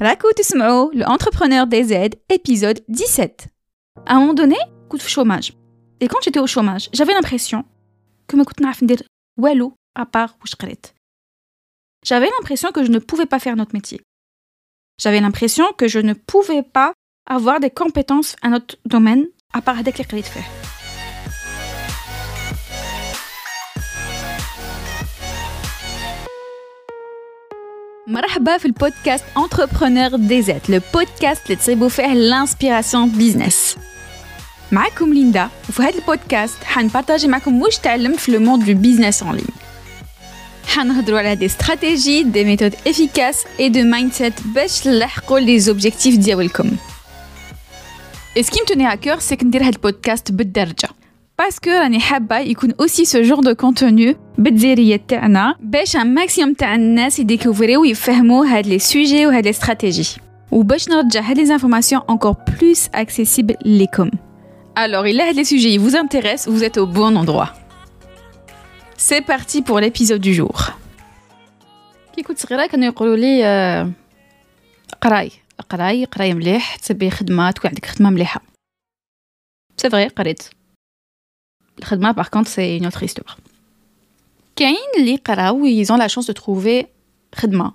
Rakou تسمعوا le entrepreneur des aides épisode 17. À un moment donné, coup de chômage. Et quand j'étais au chômage, j'avais l'impression que ما كنت نعرف ندير والو à part واش قريت. J'avais l'impression que je ne pouvais pas faire notre métier. J'avais l'impression que je ne pouvais pas avoir des compétences à notre domaine à part هذاك اللي قريت فيه. مرحبا في البودكاست Entrepreneur des aides, le podcast اللي تصيبوا فيه الانسبيراسيون بيزنس. معكم ليندا وفي هذا البودكاست حنبارطاجي معكم واش تعلمت في لو موند دو بيزنس اون لين. حنهضروا على دي استراتيجي دي ميثود افيكاس اي دو مايند باش تلحقوا لي زوبجيكتيف ديالكم. Et ce qui me tenait à cœur, c'est que ندير هذا البودكاست بالدرجة. باسكو راني حابة يكون اوسي سو جور دو كونتوني بالدزيرية تاعنا باش ان ماكسيموم تاع الناس يديكوفريو ويفهموا هاد لي سوجي وهاد لي استراتيجي وباش نرجع هاد لي انفورماسيون encore plus accessibles ليكم. Alors, il a les sujets qui vous intéressent, vous êtes au bon endroit. C'est parti pour l'épisode du jour. كي كنت صغيرة كانوا يقولوا لي آه، قراي قراي قراي مليح تسبي خدمة تكون عندك خدمة مليحة. سي فري قريت. الخدمة par contre c'est une autre histoire. كاين اللي قراو ils ont la chance de trouver خدمة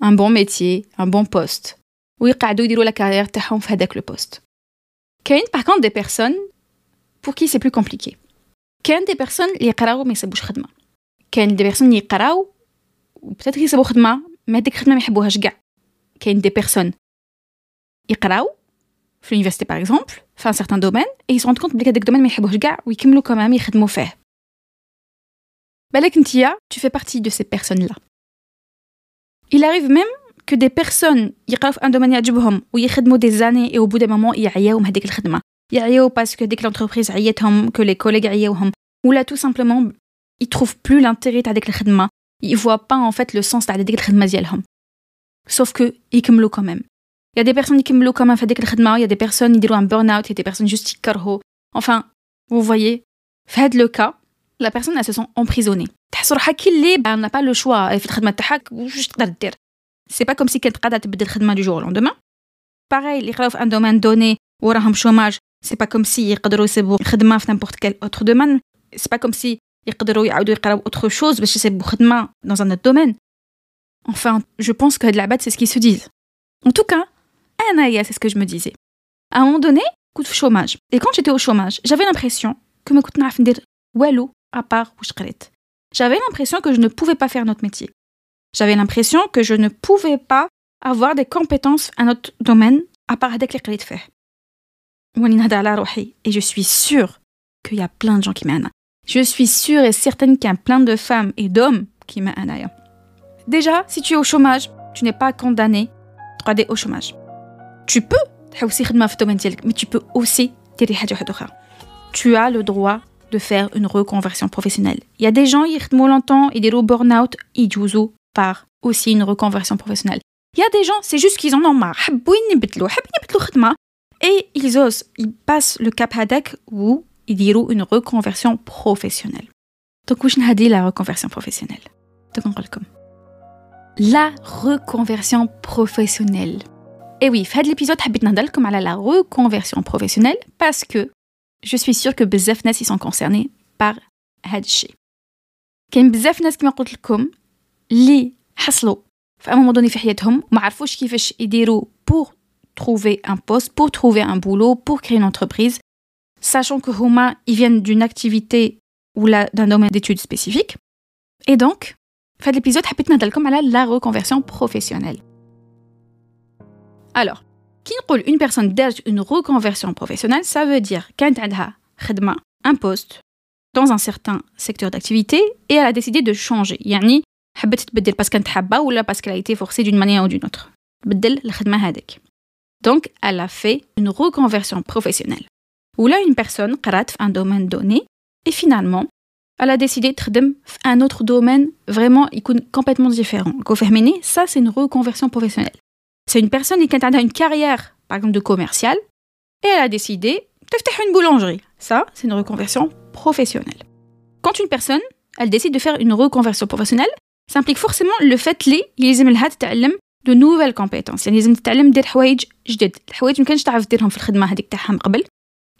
un bon métier, un bon poste ويقعدوا يديروا لا كارير تاعهم في هذاك لو بوست. كاين par contre des personnes pour qui c'est plus compliqué. كاين des personnes اللي يقراو ما يصيبوش خدمة. كاين des personnes اللي يقراو وبتات يصيبوا خدمة ما هذيك الخدمة ما يحبوهاش كاع. كاين des personnes يقراو في l'université par exemple في un certain domaine et ils se rendent compte بلي هذاك الدومين ما يحبوهش كاع ويكملوا كمان يخدموا فيه. بالك نتيا tu fais partie de ces personnes là. Il arrive même que des personnes يقراو في ان دومين يعجبهم ويخدموا des années et au bout d'un moment يعياو من هذيك الخدمة. يعياو باسكو ديك l'entreprise عيتهم que les collègues عياوهم ولا tout simplement ils trouvent plus l'intérêt تاع ديك الخدمة. Ils voient pas en fait le sens تاع ديك الخدمة ديالهم. Sauf que يكملوا quand même. il y a des personnes qui me comme un fait il y a des personnes qui ont un burn-out, il y a des personnes juste qui Enfin, vous voyez, fait le cas, la personne elle se sent emprisonnée. Elle n'a pas le choix. C'est pas comme si quelqu'un a du jour au lendemain. Pareil, les un domaine donné ou un chômage, c'est pas comme si ils peuvent se dans n'importe quel autre domaine. C'est pas comme si ils peuvent faire autre chose parce que c'est dans un autre domaine. Enfin, je pense que de la bête, c'est ce qu'ils se disent. En tout cas, c'est ce que je me disais. À un moment donné, coup de chômage. Et quand j'étais au chômage, j'avais l'impression que me coûte dire à part je J'avais l'impression que je ne pouvais pas faire notre métier. J'avais l'impression que je ne pouvais pas avoir des compétences à notre domaine à part avec les de faire. Et je suis sûre qu'il y a plein de gens qui m'aiment. Je suis sûre et certaine qu'il y a plein de femmes et d'hommes qui m'aiment. Déjà, si tu es au chômage, tu n'es pas condamné 3D au chômage tu peux mais tu peux aussi tu as le droit de faire une reconversion professionnelle. Il y a des gens qui font longtemps et des burn-out, ils par aussi une reconversion professionnelle. Il y a des gens, c'est juste qu'ils en ont marre. Et ils osent, ils passent le cap hadak ou ils diront une reconversion professionnelle. Donc, je n'ai dit la reconversion professionnelle? Donc, on La reconversion professionnelle. Et oui, في هذا l'épisode حبيت نهضر لكم على la reconversion professionnelle parce que je suis sûre que بزاف ناس ils sont concernés par هذا الشيء. كاين بزاف ناس كما قلت لكم اللي حصلوا في un moment donné في حياتهم وما عرفوش كيفاش يديروا pour trouver un poste, pour trouver un boulot, pour créer une entreprise, sachant que هما ils viennent d'une activité ou là d'un domaine d'études spécifique. Et donc, في هذا l'épisode حبيت نهضر لكم على la reconversion professionnelle. Alors, qui qu'inroule une personne d'âge une reconversion professionnelle, ça veut dire qu'elle a un poste dans un certain secteur d'activité et elle a décidé de changer. Yani, parce qu'elle parce qu'elle a été forcée d'une manière ou d'une autre. Donc, elle a fait une reconversion professionnelle. Ou là, une personne fait un domaine donné et finalement, elle a décidé de travailler un autre domaine vraiment complètement différent. Ça, c'est une reconversion professionnelle. C'est une personne qui a une carrière par exemple de commercial et elle a décidé تفتح une boulangerie. Ça, c'est une reconversion professionnelle. Quand une personne, elle décide de faire une reconversion professionnelle, ça implique forcément le fait اللي يلزم لها تتعلم دو نوفيل كومبيتونس يعني لازم تتعلم دير حوايج جدد الحوايج ما كانش تعرف ديرهم في الخدمه هذيك تاعها من قبل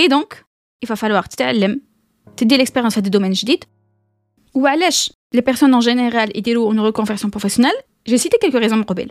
اي دونك يفا فالوار تتعلم تدي ليكسبيريونس في هذا الدومين جديد وعلاش لي بيرسون ان جينيرال يديروا اون ريكونفيرسيون بروفيسيونيل جي سيتي كيلكو ريزون من قبل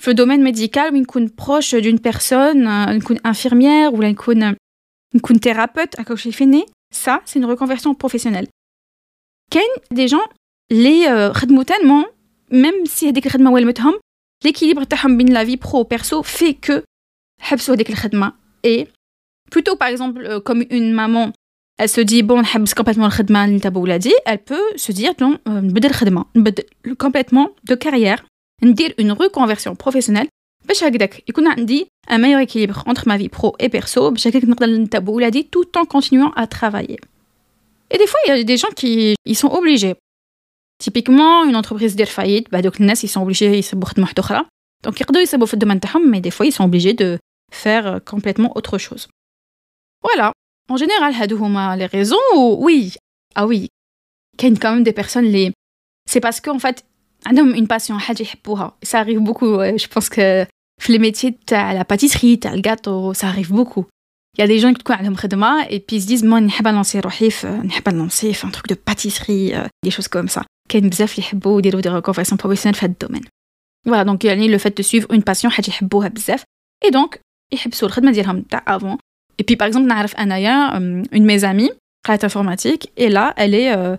في الدومين ميديكال وين نكون بروش دون بيرسون نكون انفيرميير ولا نكون نكون ثيرابوت هكا شايفيني سا سي اون ريكونفيرسيون بروفيسيونيل كاين دي جون لي خدموا تالمون ميم سي هذيك الخدمه والمتهم ليكيليبر تاعهم بين لا في برو بيرسو في كو حبسوا هذيك الخدمه اي plutôt par exemple euh, comme une maman elle se dit bon نحبس complètement الخدمه اللي تبع ولادي elle peut se dire non نبدل الخدمه نبدل complètement de carrière ندير une reconversion professionnelle باش هكذاك يكون عندي un meilleur équilibre entre ma vie pro et perso باش هكذاك نقدر نتبع ولادي tout en continuant à travailler et des fois il y a des gens qui ils sont obligés typiquement une entreprise دير faillite bah donc الناس ils sont obligés يسبوا خدمه واحده اخرى donc يقدروا يسبوا في الدومين تاعهم mais des fois ils sont obligés de faire complètement autre chose voilà. En général, هادو les raisons oui. Ah oui. qu'il y a quand même des personnes les c'est parce qu'en fait عندهم une passion حاجة يحبوها. Ça arrive beaucoup. Je pense que les métiers de la pâtisserie, le gâteau, ça arrive beaucoup. Il y a des gens qui تكون عندهم خدمة et puis ils se disent moi نحب lancer روحي في نحب lancer في un truc de pâtisserie, des choses comme ça. كاين بزاف اللي يحبوا يديروا des reconversions professionnelles في هذا الدومين. Voilà, donc يعني le fait de suivre une passion حاجة يحبوها بزاف et donc يحبسوا الخدمة ديالهم تاع avant et puis par exemple, Naraf Anaya, euh, une de mes amies, est informatique, et là, elle est, euh,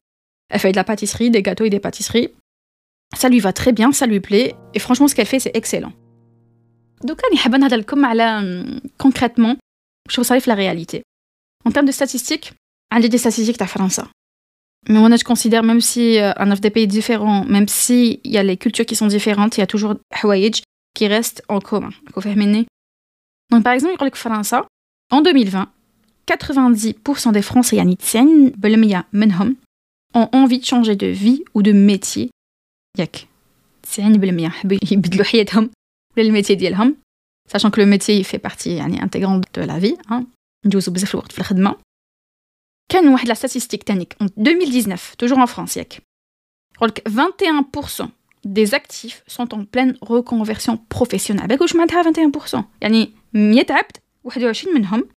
elle fait de la pâtisserie, des gâteaux et des pâtisseries. Ça lui va très bien, ça lui plaît, et franchement, ce qu'elle fait, c'est excellent. Donc, euh, concrètement, je ça la réalité. En termes de statistiques, elle a des statistiques à France. Mais moi, je considère, même si on a des pays différents, même s'il y a les cultures qui sont différentes, il y a toujours des qui restent en commun. Donc, par exemple, France, en 2020, 90% des Français ont envie de changer de vie ou de métier. le métier sachant que le métier fait partie intégrante de la vie hein. la statistique en 2019 toujours en France 21% des actifs sont en pleine reconversion professionnelle 21% يعني 100 عبد 21 منهم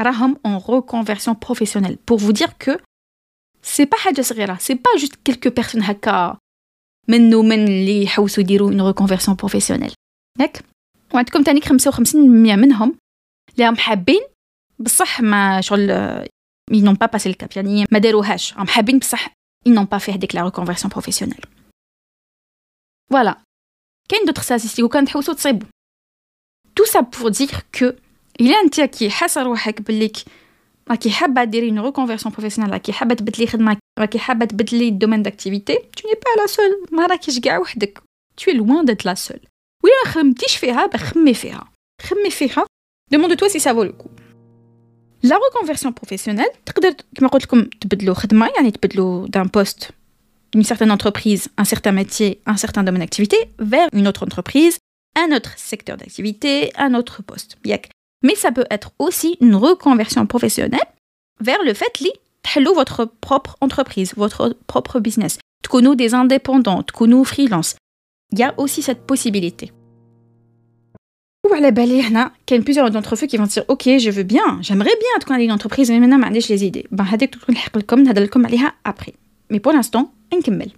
راهم en reconversion professionnelle pour vous dire que c'est pas حاجه صغيره c'est pas juste quelques personnes هكا من اللي يحوسوا يديروا une reconversion professionnelle. ياك؟ وعندكم تاني 55% منهم اللي راهم حابين بصح ما شغل ils n'ont pas passé le يعني ما داروهاش. راهم حابين بصح ils n'ont pas fait هذيك la reconversion professionnelle. Voilà. كاين d'autres statistiques وكان تحوسوا تصيبوا. Tout ça pour dire que الا انت كي حاسه روحك بليك راكي حابة ديري اون ريكونفيرسيون بروفيسيونيل راكي حابة تبدلي خدمة راكي حابه تبدلي الدومين داكتيفيتي تو ني با لا سول ما راكيش كاع وحدك تو لوان ديت لا سول ولا ما خممتيش فيها بخمي فيها خمي فيها دوموند تو سي سا فو لو كو لا ريكونفيرسيون بروفيسيونيل تقدر كما قلت لكم تبدلوا خدمه يعني تبدلوا دان بوست d'une certaine entreprise, un certain métier, un certain domaine d'activité, vers une autre entreprise, un autre secteur d'activité, un autre poste. ياك mais ça peut être aussi une reconversion professionnelle vers le fait de votre propre entreprise, votre propre business. nous des indépendants, nous freelance. Il y a aussi cette possibilité. Il y a plusieurs d'entre vous qui vont dire Ok, je veux bien, j'aimerais bien aller une entreprise, mais maintenant, je les idées. Ben, après. Mais pour l'instant, on va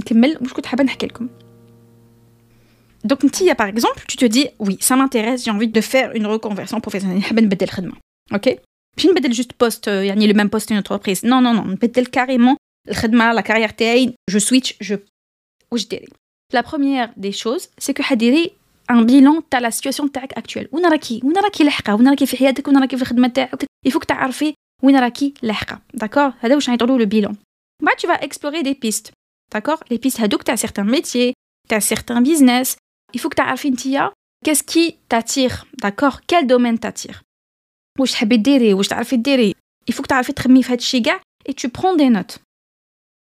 نكمل واش كنت حابه نحكي لكم donc, par exemple, tu te dis, oui, ça m'intéresse, j'ai envie de faire une reconversion professionnelle. Ok Je ne juste poste, euh, a le même poste une entreprise. Non, non, non. Je carrément la carrière TI, je switch, je. La première des choses, c'est que tu un bilan de la situation actuelle. Où est-ce Où est-ce Où est-ce Il faut que tu aies où est-ce D'accord? C'est le bilan. Bah, tu vas explorer des pistes. D'accord? Les pistes, tu as certains métiers, tu as certains business, il faut que tu aies qu'est-ce qui t'attire? D'accord? Quel domaine t'attire? واش تحبي ديري واش تعرفي ديري il faut que تعرفي تخمي في هادشي كاع et tu prends des notes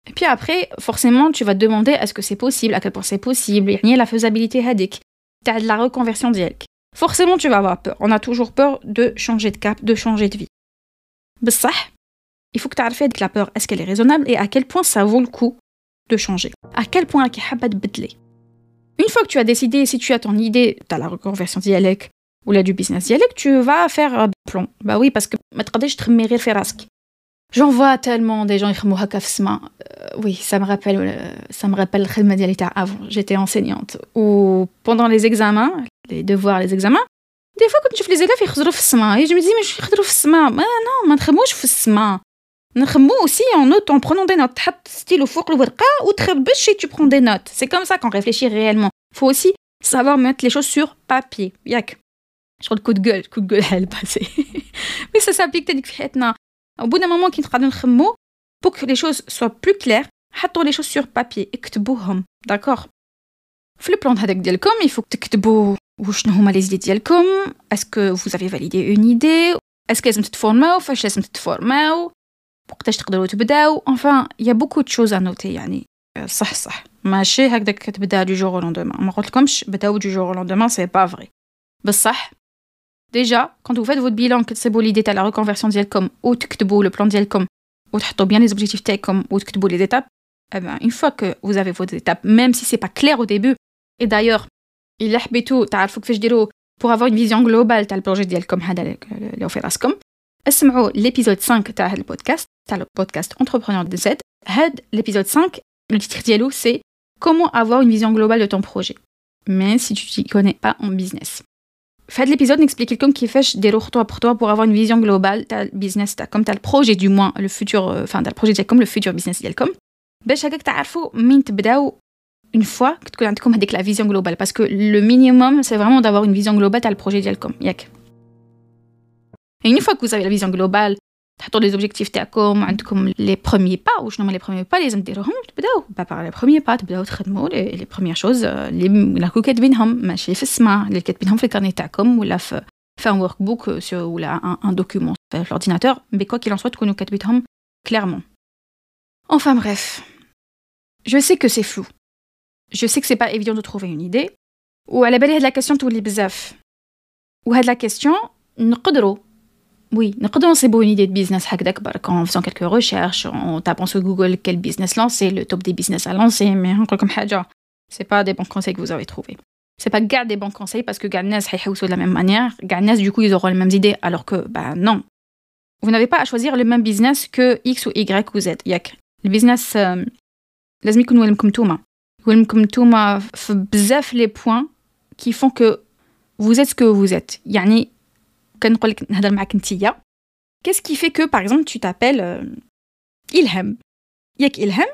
et puis après forcément tu vas te demander est-ce que c'est possible à quel point c'est possible يعني la faisabilité هذيك تاع la reconversion ديالك forcément tu vas avoir peur on a toujours peur de changer de cap de changer de vie بصح il faut que تعرفي هذيك la peur est-ce qu'elle est raisonnable et à quel point ça vaut le coup de changer à quel point راكي حابه تبدلي une fois que tu as décidé, si tu as ton idée, tu as la reconversion dialecte ou la du business dialecte, tu vas faire un plomb. Bah oui, parce que je J'en vois tellement des gens qui euh, Oui, ça me rappelle, euh, ça me rappelle le avant. J'étais enseignante. Ou pendant les examens, les devoirs, les examens, des fois, quand tu fais les élèves, ils sont Et je me dis, mais je suis Mais non, je suis نخمو aussi en note en prenant des notes تحط stylo فوق الورقه وتخبش tu prends des notes c'est comme ça qu'on réfléchit réellement faut aussi savoir mettre les choses sur papier ياك شغل coup de gueule coup de gueule elle passé mais ça s'applique تانيك في حياتنا au bout d'un moment كي نقعدو نخمو pour que les choses soient plus claires حطوا les choses sur papier اكتبوهم d'accord في le plan هذاك ديالكم il faut تكتبوا وشنو هما les idées ديالكم est-ce que vous avez validé une idée est-ce que لازم تتفورماو فاش لازم تتفورماو وقتاش تقدروا تبداو enfin il y a beaucoup de choses à noter يعني صح صح ماشي هكذاك تبدا du jour au lendemain ما قلت لكمش بداو du jour au lendemain c'est pas vrai بصح déjà quand vous faites votre bilan كتسيبوا l'idée تاع la reconversion ديالكم وتكتبوا le plan ديالكم وتحطوا bien les objectifs تاعكم وتكتبوا les étapes eh ben, une fois que vous avez vos étapes même si c'est pas clair au début et d'ailleurs il حبيتو تعرفوا كيفاش ديروا pour avoir une vision globale تاع البروجي ديالكم هذا اللي في راسكم اسمعوا l'épisode 5 تاع هذا البودكاست تاع البودكاست entrepreneur de Z هاد l'épisode 5 le titre ديالو c'est comment avoir une vision globale de ton projet mais si tu t'y connais pas en business في هاد l'épisode نexplique لكم كيفاش ديروا خطوه بخطوه pour avoir une vision globale تاع البيزنس تاعكم تاع البروجي du moins le futur enfin تاع البروجي ديالكم le futur business ديالكم باش هكاك تعرفوا مين تبداو une fois que تكون عندكم هذيك la vision globale parce que le minimum c'est vraiment d'avoir une vision globale تاع البروجي ديالكم ياك et une fois que vous avez la vision globale, تحطوا les objectifs تاعكم عندكم les premiers pas وشنو هما les premiers pas لازم ديروهم تبداو با les premiers pas تبداو تخدموا les, les premières choses اللي راكو كاتبينهم ماشي في السما اللي كاتبينهم في الكارني تاعكم ولا في في un workbook sur, ولا un, un document في l'ordinateur mais quoi qu'il en soit تكونوا كاتبينهم clairement enfin bref je sais que c'est flou je sais que c'est pas évident de trouver une idée وعلى بالي هاد la question تولي بزاف وهاد la question نقدروا oui, nous une idée de business en faisant quelques recherches, en tapant sur Google quel business lancer, le top des business à lancer, mais encore comme c'est pas des bons conseils que vous avez trouvés. C'est pas garder des bons conseils parce que Garnes de la même manière. Garnes, du coup, ils auront les mêmes idées, alors que, bah non. Vous n'avez pas à choisir le même business que X ou Y ou Z. Yak. Le business, لازم يكون ولمكم نتوما. ولمكم نتوما في بزاف les points qui font que vous êtes ce que vous êtes. يعني Qu'est-ce qui fait que, par exemple, tu t'appelles euh, Ilham Yak Ilham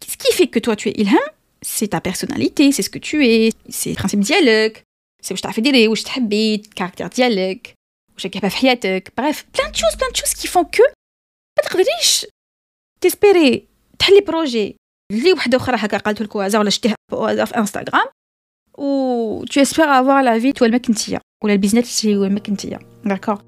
Qu'est-ce qui fait que toi, tu es Ilham C'est ta personnalité, c'est ce que tu es, c'est le principe dialogue, c'est où je t'ai fait où je t'habite, caractère dialogue, où j'ai bref, plein de choses, plein de choses qui font que, riche, t'espérer, t'as les projets, اللي وحده اخرى هكا قالت لك هذا ولا شتيها في انستغرام و tu espères avoir la vie toi le ou le business اللي وين d'accord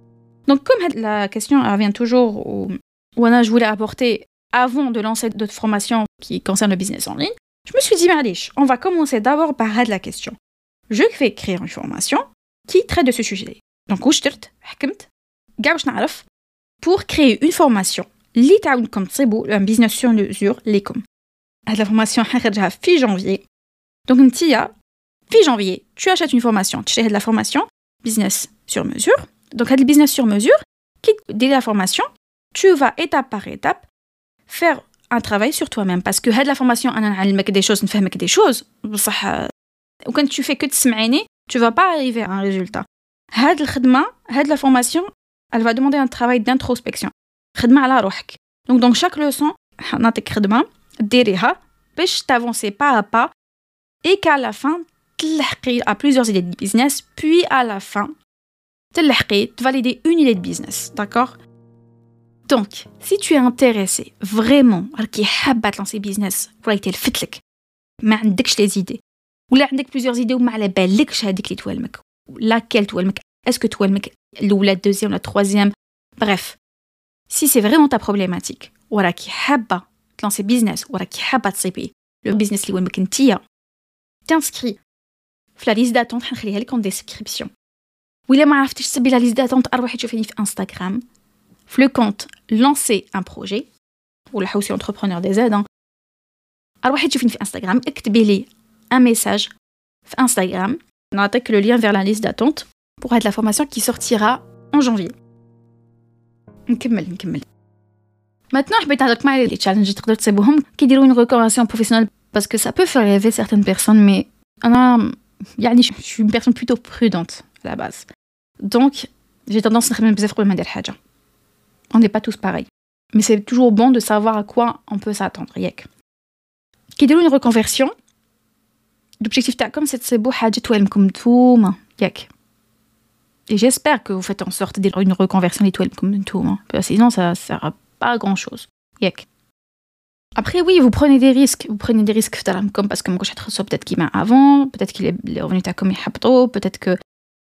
donc comme la question revient toujours où je voulais apporter avant de lancer d'autres formations qui concernent le business en ligne je me suis dit معليش on va commencer d'abord par la question je vais écrire une formation qui traite de ce sujet donc وشترت حكمت كاع باش نعرف pour créer une formation اللي تعاونكم تصيبوا un business sur mesure ليكم هاد la formation حنخرجها في janvier donc نتيا في janvier tu achètes une formation tu de la formation business sur mesure. Donc, le business sur mesure, qui dès la formation, tu vas étape par étape faire un travail sur toi-même parce que la formation on des choses fait des choses ou quand tu fais que de tu vas pas arriver à un résultat هاد الخدمه هاد la formation elle va demander un travail d'introspection خدمه على روحك donc dans chaque leçon نعطيك خدمه ديريها باش t'avancer pas à pas et qu'à la fin à plusieurs idées de business, puis à la fin, te valider une idée de business, d'accord Donc, si tu es intéressé vraiment qui te lancer business, pour le fitlek, mais عندكش les idées, ولا عندك plusieurs idées وما على بالكش هذيك اللي توالمك laquelle توالمك اسكو توالمك الاولى الدوزيام ولا التروازيام bref si c'est vraiment ta problématique وراكي حابه تلانسي بيزنس وراكي حابه تصيبي لو بيزنس اللي وينك انتيا تنسكري في لا ليست داتونت حنخليها لك اون ديسكريبسيون ولا ما عرفتيش تسبي لا ليست داتونت اروحي تشوفيني في انستغرام في لو كونت لانسي ان بروجي ولا حوسي انتربرونور دي زاد اروحي تشوفيني في انستغرام اكتبي لي ان ميساج في انستغرام نعطيك لو لين فير لا ليست داتونت pour هاد لا فورماسيون كي سورتيرا en janvier نكمل نكمل Maintenant, حبيت نهضرك معايا les challenges تقدر تصيبوهم كي يديروا une reconversion professionnelle parce que ça peut faire rêver certaines personnes mais انا يعني je suis une personne plutôt prudente à la base donc j'ai tendance نخمم بزاف قبل ما ندير حاجه on n'est pas tous pareils mais c'est toujours bon de savoir à quoi on peut s'attendre ياك كي يديروا une reconversion l'objectif تاعكم c'est تصيبوا حاجه توالمكم نتوما ياك Et j'espère que vous faites en sorte de une reconversion des toilettes comme tout. Hein. Sinon, ça ne sert à pas grand chose. Yek. Après, oui, vous prenez des risques. Vous prenez des risques parce que peut-être qu'il m'a avant, peut-être qu'il est revenu à comme trop, peut-être que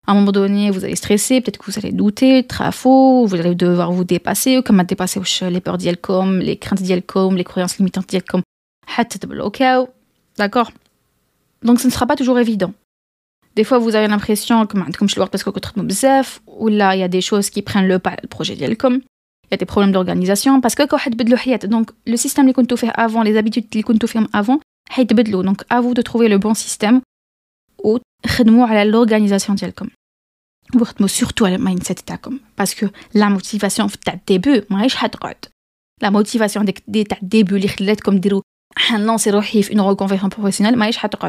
à un moment donné, vous allez stresser, peut-être que vous allez douter, trafo, vous allez devoir vous dépasser, comme à dépasser les peurs d'Yelcom, les craintes d'Yelcom, les croyances limitantes d'Yelcom. D'accord Donc, ce ne sera pas toujours évident. Des fois, vous avez l'impression que comme je le vois parce que bzaf, ou là, il y a des choses qui prennent le pas le projet d'Yelcom Il y a des problèmes d'organisation parce que quand donc le système que vous fait avant, les habitudes que vous fait avant, donc à vous de trouver le bon système ou à l'organisation d'Yelcom. Vous surtout à le mindset d'Yelcom parce que la motivation de début, la motivation de début, les comme dire, lancer une reconversion professionnelle,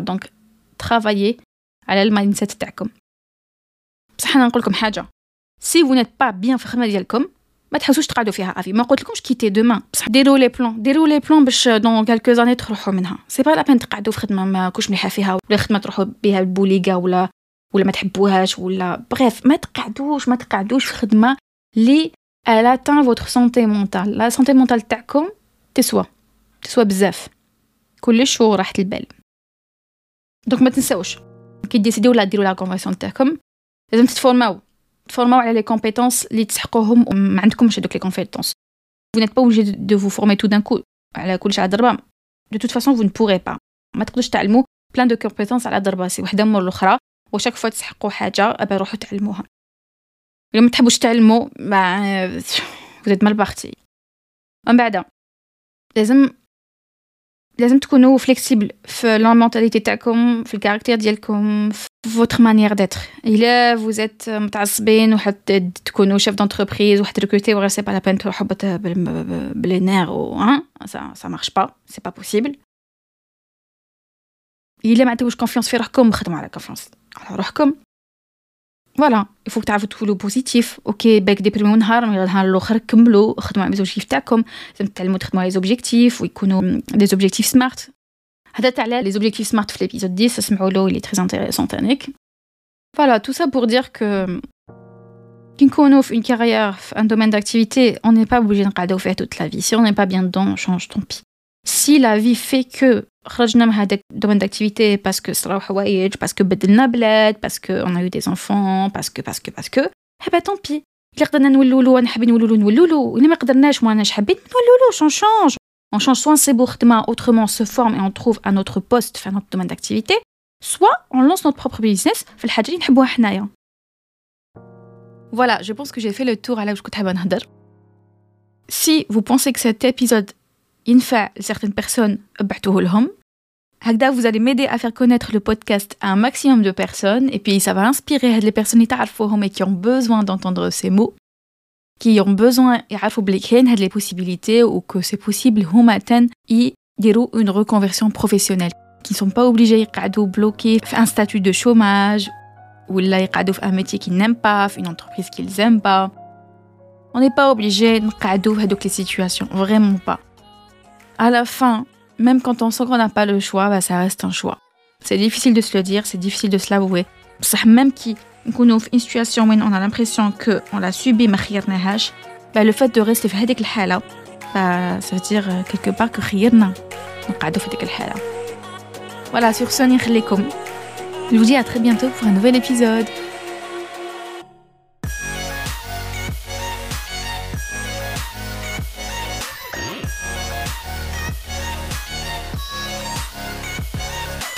donc travailler على المايند سيت تاعكم بصح انا نقول لكم حاجه سي فو نيت با بيان في الخدمه ديالكم ما تحوسوش تقعدوا فيها أفي. ما قلت لكمش كيتي دومان بصح ديروا لي بلان ديروا لي بلان باش دون كالكو زاني تروحوا منها. سي با لا بين تقعدوا في خدمة ما كوش مليحة فيها ولا خدمة تروحوا بها البوليغا ولا ولا ما تحبوهاش ولا بريف ما تقعدوش ما تقعدوش في خدمة لي الا تان فوتر سونتي مونتال لا سونتي مونتال تاعكم تسوى. تسوى بزاف. كلش وراحه البال. دونك ما تنساوش. كي ديسيديو ولا ديروا لا كونفرسيون تاعكم لازم تتفورماو. تفورماو على لي كومبيتونس اللي تسحقوهم وما عندكمش هذوك لي كومبيتونس vous n'êtes pas obligé de vous former tout d'un coup على كلشي على ضربه de toute façon vous ne pourrez pas ما تقدروش تعلموا بلان دو كومبيتونس على ضربه سي وحده مور الاخرى وشاك فوا تسحقوا حاجه ابا روحوا تعلموها الا ما تحبوش تعلموا ما vous êtes mal parti من بعد لازم لازم تكونوا فليكسيبل في لا مونتاليتي تاعكم في الكاركتير ديالكم في فوتر مانيير ديتر الا vous êtes متعصبين وحد تكونوا شيف دونتربريز وحد ريكروتي وغير سي با لا بين تروحوا بلي نير و ها سا سا مارش با سي با بوسيبل الا ما عندكوش كونفيونس في روحكم خدموا على كونفيونس على روحكم فوالا يفوك تعرفوا تكونوا بوزيتيف اوكي باك ديبريمي نهار من النهار الاخر كملوا خدموا على ليزوبجيكتيف تاعكم لازم تعلموا تخدموا على ليزوبجيكتيف ويكونوا دي زوبجيكتيف سمارت هذا على لي زوبجيكتيف سمارت في ليبيزود 10 اسمعوا له اللي تري انتريسون تانيك فوالا تو سا بور دير كو كي نكونوا في اون كارير في ان دومين d'activité on n'est pas obligé نقعدوا فيه toute la vie si on n'est pas bien dedans on change tant pis si la vie fait que خرجنا من هذاك الدومين داكتيفيتي باسكو صراو حوايج باسكو بدلنا بلاد باسكو اون ايو دي زونفون باسكو باسكو باسكو هبا طون بي الا قدرنا نولولو انا حابين نولولو نولولو الا ما قدرناش ما اناش حابين نولولو شون شونج on change soit c'est خدمه autrement se forme et on trouve un autre poste في notre domaine d'activité soit on lance notre propre business في الحاجه اللي نحبوها حنايا Voilà, je pense que j'ai fait le tour على واش كنت حابه نهضر. Si vous pensez que cet épisode ينفع certaines personnes ابعتوه لهم هكذا vous allez m'aider à faire connaître le podcast à un maximum de personnes et puis ça va inspirer les personnes qui تعرفوهم et qui ont besoin d'entendre ces mots qui ont besoin يعرفوا بلي كاين هاد les possibilités ou que c'est possible هما تن يديروا une reconversion professionnelle qui sont pas obligés يقعدوا bloqués في un statut de chômage ولا يقعدوا في un métier qu'ils n'aiment pas في une entreprise qu'ils aiment pas on n'est pas obligé نقعدوا في هذوك les situations vraiment pas à la fin, même quand on sent qu'on n'a pas le choix, bah, ça reste un choix. C'est difficile de se le dire, c'est difficile de se l'avouer. Même qui une situation où on a l'impression qu'on l'a subi, bah, le fait de rester dans cette situation, bah, ça veut dire euh, quelque part que rien Voilà, sur ce, je vous dis à très bientôt pour un nouvel épisode.